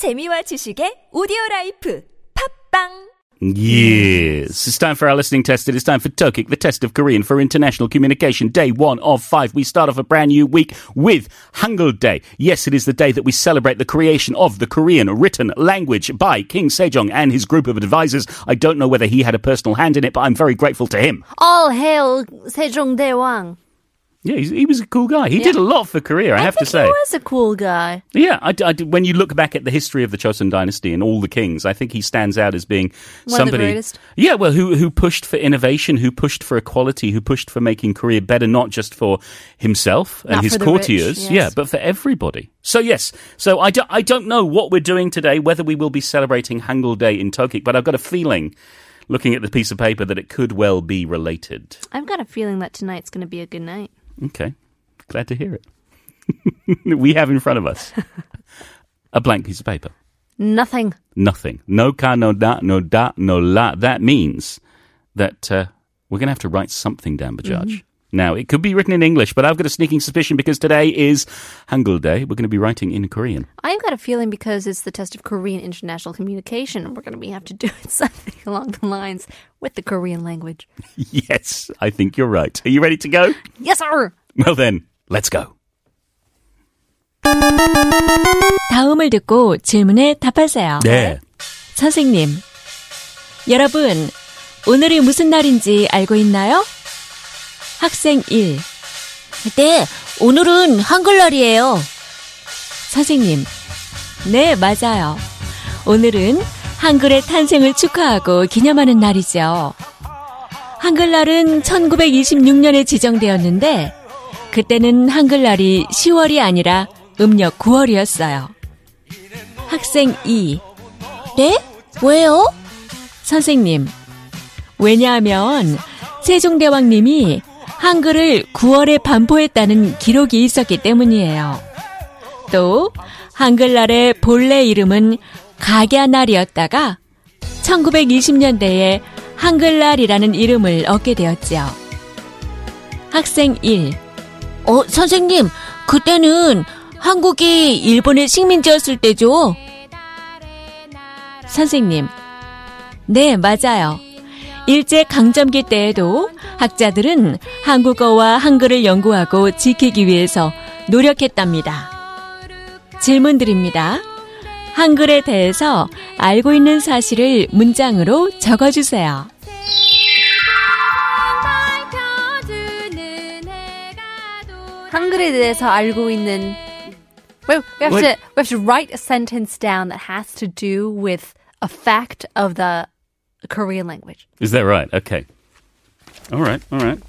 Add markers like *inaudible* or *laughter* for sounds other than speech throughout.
재미와 지식의 오디오 라이프 팝빵 Yes. It's time for our listening test. It is time for TOKIC, the test of Korean for international communication. Day one of five. We start off a brand new week with Hangul Day. Yes, it is the day that we celebrate the creation of the Korean written language by King Sejong and his group of advisors. I don't know whether he had a personal hand in it, but I'm very grateful to him. All hail Sejong Daewang. Yeah, he's, he was a cool guy. He did a lot for Korea, I, have to say. he was a cool guy. Yeah, I, I- when you look back at the history of the Chosun dynasty and all the kings, I think he stands out as being One of the somebody. greatest. Yeah, well, who who pushed for innovation, who pushed for equality, who pushed for making Korea better, not just for himself and Not his the rich, courtiers, yes. yeah, but for everybody. So yes, so I, do, I don't know what we're doing today, whether we will be celebrating Hangul Day in TOKIC, but I've got a feeling. Looking at the piece of paper, that it could well be related. I've got a feeling that tonight's going to be a good night. Okay. Glad to hear it. *laughs* we have in front of us *laughs* a blank piece of paper. Nothing. Nothing. No ka, no da, no da, no la. That means that uh, we're going to have to write something down, Bajaj Now, it could be written in English, but I've got a sneaking suspicion because today is Hangul Day. We're going to be writing in Korean. I've got a feeling because it's the test of Korean international communication, we're going to be have to do *laughs* something along the lines with the Korean language. *laughs* yes, I think you're right. Are you ready to go? Yes, sir. Well, then, let's go. 다음을 듣고 질문에 답하세요. 네. 선생님, 여러분, 오늘이 무슨 날인지 알고 있나요? 학생 1. 네, 오늘은 한글날이에요. 선생님, 네, 맞아요. 오늘은 한글의 탄생을 축하하고 기념하는 날이죠. 한글날은 1926년에 지정되었는데, 그때는 한글날이 10월이 아니라 음력 9월이었어요. 학생 2. 네? 왜요? 선생님, 왜냐하면 세종대왕님이 한글을 9월에 반포했다는 기록이 있었기 때문이에요. 또 한글날의 본래 이름은 각야날이었다가 1920년대에 한글날이라는 이름을 얻게 되었지요. 학생 1. 어, 선생님, 그때는 한국이 일본의 식민지였을 때죠? 선생님. 네, 맞아요. 일제 강점기 때에도 학자들은 한국어와 한글을 연구하고 지키기 위해서 노력했답니다. 질문 드립니다. 한글에 대해서 알고 있는 사실을 문장으로 적어주세요. 한글에 대해서 알고 있는 we, we have What? to we have to write a sentence down that has to do with a fact of the Korean language. Is that right? Okay. All right, all right.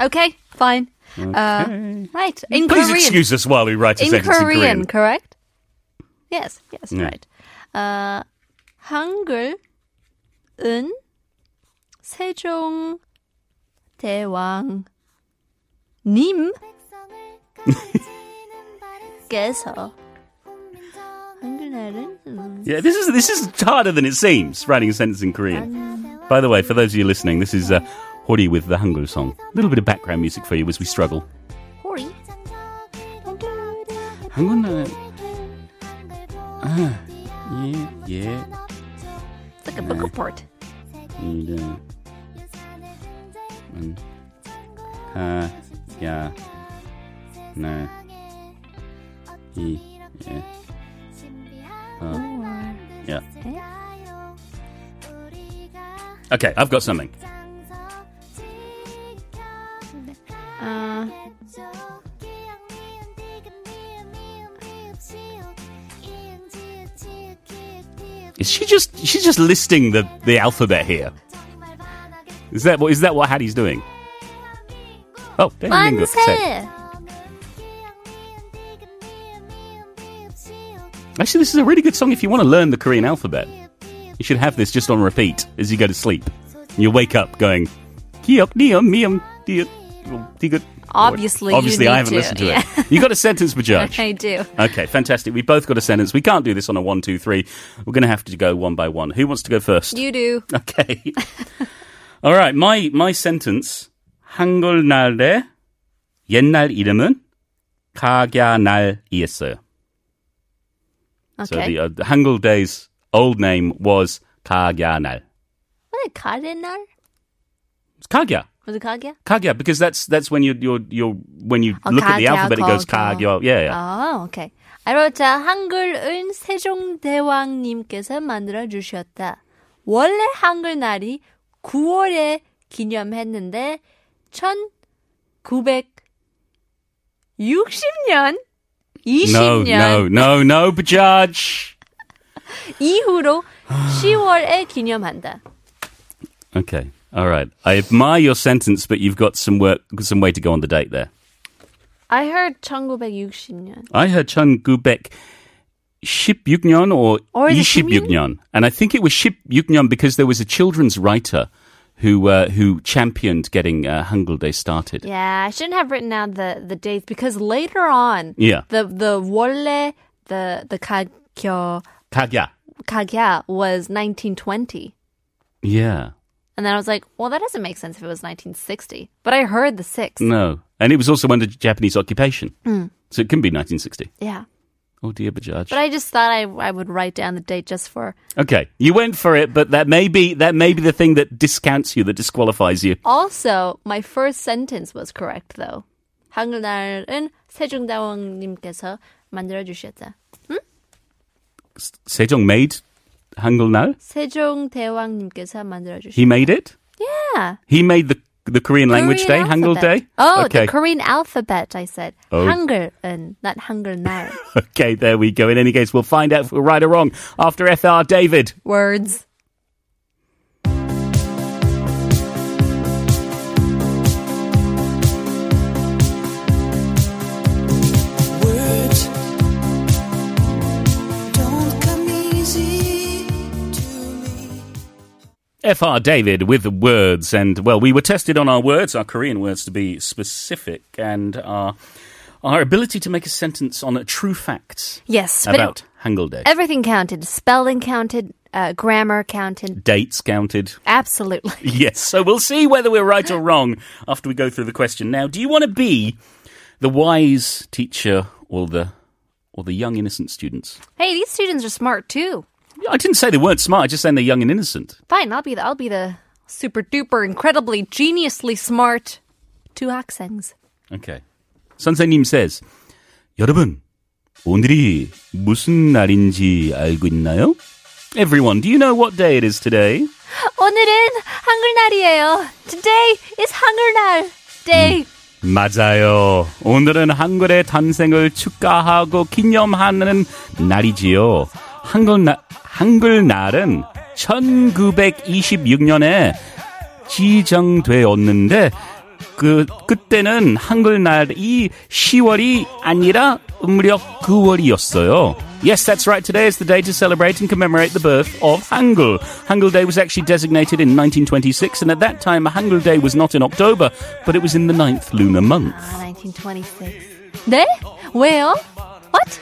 Okay, fine. Uh, right in Please Korean. excuse us while we write a in sentence Korean, in Korean. correct? Yes, yes, Yeah. right. Uh, 한글은 세종 대왕 님께서 *laughs* 한글날은 음, Yeah, this is this is harder than it seems. Writing a sentence in Korean. By the way, for those of you listening, this is uh, Hori with the Hangul song. A little bit of background music for you as we struggle. Hori? Hang on. gonna. Ah, yeah, yeah. It's like a book uh, report. And, uh, and, uh, yeah, no, yeah, uh, yeah. Okay, I've got something. She just she's just listing the, the alphabet here? Is that what is that what Hattie's doing? Oh, you go. Actually, this is a really good song if you want to learn the Korean alphabet. You should have this just on repeat as you go to sleep. And you'll wake up going, "Kiok, nium, mium, diot, digot." Obviously, you obviously, I need haven't to, listened to yeah. it. You got a sentence for judge. I *laughs* do. Okay, fantastic. We both got a sentence. We can't do this on a one, two, three. We're going to have to go one by one. Who wants to go first? You do. Okay. *laughs* All right. My my sentence. 한글날의 옛날 이름은 각야날이었어요. So Okay. the, uh, the Hangul Day's old name was Kagyanal. Was it 가게날? It's Kagya. Was it 가게? Kagya, because that's that's when you you're you're when you Oh, look at the Kagya, alphabet, it goes Kagya. Kagya. Yeah, yeah. Oh, okay. I wrote 자, 한글은 세종대왕님께서 만들어 주셨다. 원래 한글날이 9월에 기념했는데 1960년 20년 No, no, no, no, Bajaj. 이후로 10월에 기념한다. Okay, all right. I admire your sentence, but you've got some work, some way to go on the date there. I heard 1960년. I heard Chun Gubek 16년 or Or is it 26년. And I think it was 16년 because there was a children's writer who uh, who championed getting uh, Hangul Day started. Yeah, I shouldn't have written down the, the dates because later on, Yeah. the the 원래 the the 가교 Kagya. 가야 was 1920. Yeah. And then I was like, well, that doesn't make sense if it was 1960. But I heard the six. No. And it was also under Japanese occupation. Hmm. So it can be 1960. Yeah. Oh dear, Bajaj. But I just thought I, I would write down the date just for. okay, you went for it, but that may be that may be the thing that discounts you, that disqualifies you. Also, my first sentence was correct, though. 한글날은 세종대왕님께서 만들어주셨다. Sejong made Hangul now. 세종대왕님께서 만들어주셨다. He made it. Yeah. He made the the Korean language Korean day, Hangul alphabet. Day. Oh, okay. the Korean alphabet, I said. Oh. 한글은, not 한글날. *laughs* Okay, there we go. In any case, we'll find out if we're right or wrong after FR David. Words. Words FR David with the words. And, well, we were tested on our words, our Korean words to be specific, and our, our ability to make a sentence on a true facts Yes, about Hangul Day. everything counted. Spelling counted, uh, grammar counted. Dates counted. Absolutely. *laughs* Yes, so we'll see whether we're right or wrong after we go through the question. Now, do you want to be the wise teacher or the or the young innocent students? Hey, these students are smart too. I didn't say they weren't smart. I just saying they're young and innocent. Fine, I'll be the I'll be the super duper incredibly geniusly smart two 학생s. Okay. 선생님 says, 여러분, 오늘이 무슨 날인지 알고 있나요? Everyone, do you know what day it is today? 오늘은 한글날이에요. Today is 한글날 day. 맞아요. 오늘은 한글의 탄생을 축하하고 기념하는 날이지요. 한글날, 한글날은 1926년에 지정되었는데 그 그때는 한글날이 10월이 아니라 음력 9월이었어요. Yes, that's right. Today is the day to celebrate and commemorate the birth of Hangul. Hangul Day was actually designated in 1926, and at that time, Hangul Day was not in October, but it was in the ninth lunar month. 아, 1926. 네? 왜요? What?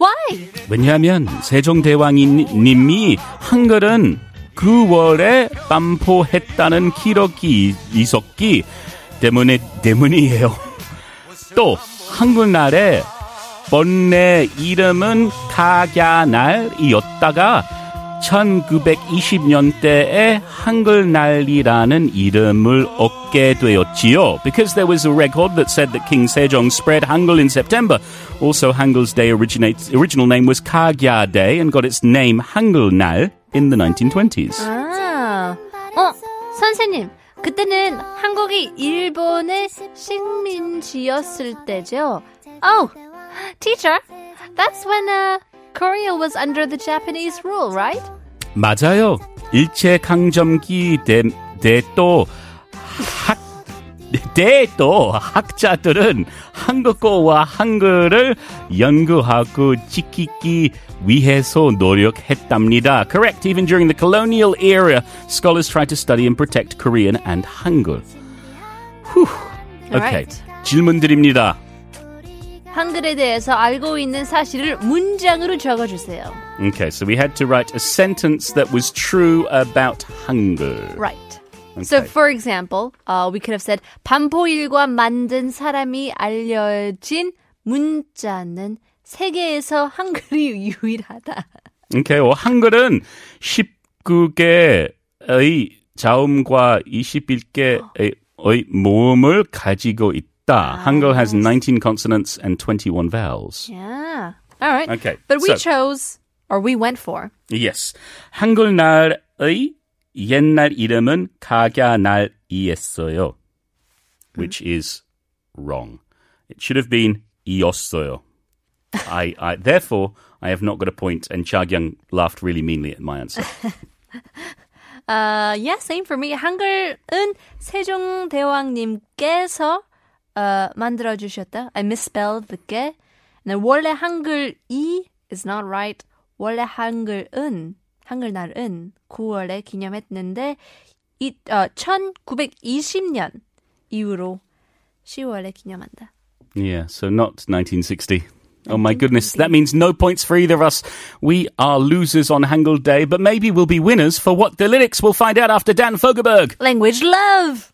Why? 왜냐하면 세종대왕님이 한글은 9월에 반포했다는 기록이 있었기 때문에 때문이에요. 또 한글날에 본래 이름은 가갸날이었다가 1920년대에 한글날이라는 이름을 얻게 되었지요. Because there was a record that said that King Sejong spread Hangul in September. Also, Hangul's day originates, original name was Kagya Day and got its name Hangul날 in the 1920s. 아, 어, 선생님. 그때는 한국이 일본의 식민지였을 때죠. Oh, teacher, that's when uh, Korea was under the Japanese rule, right? 맞아요. 일제 강점기 때또 학 때또 학자들은 한국어와 한글을 연구하고 지키기 위해서 노력했답니다. Correct. Even during the colonial era, scholars tried to study and protect Korean and Hangul. Whew. Okay. Alright. 질문 드립니다. 한글에 대해서 알고 있는 사실을 문장으로 적어주세요. Okay, so we had to write a sentence that was true about Hangul. Right. So, Okay. for example, uh, we could have said 반포일과 만든 사람이 알려진 문자는 세계에서 한글이 유일하다. Okay, well, 한글은 19개의 자음과 21개의 모음을 가지고 있다. 한글 has 19 consonants and 21 vowels. Yeah. All right. Okay, But we so- chose, or we went for. Yes. 한글날의 옛날 이름은 각야날이었어요. Which is wrong. It should have been 이었어요. *laughs* I, I, therefore, I have not got a point, and Chagyang laughed really meanly at my answer. *laughs* Uh, yeah, same for me. 한글은 세종대왕님께서 uh, 만들어주셨다. I misspelled the 게. And 원래 한글이 is not right. 원래 한글은, 한글날은 9월에 기념했는데, 이, 어, 1920년 이후로 10월에 기념한다. Yeah, so not 1960. Oh my goodness, that means no points for either of us. We are losers on Hangul Day, but maybe we'll be winners for what the lyrics we'll find out after Dan Fogelberg. Language love!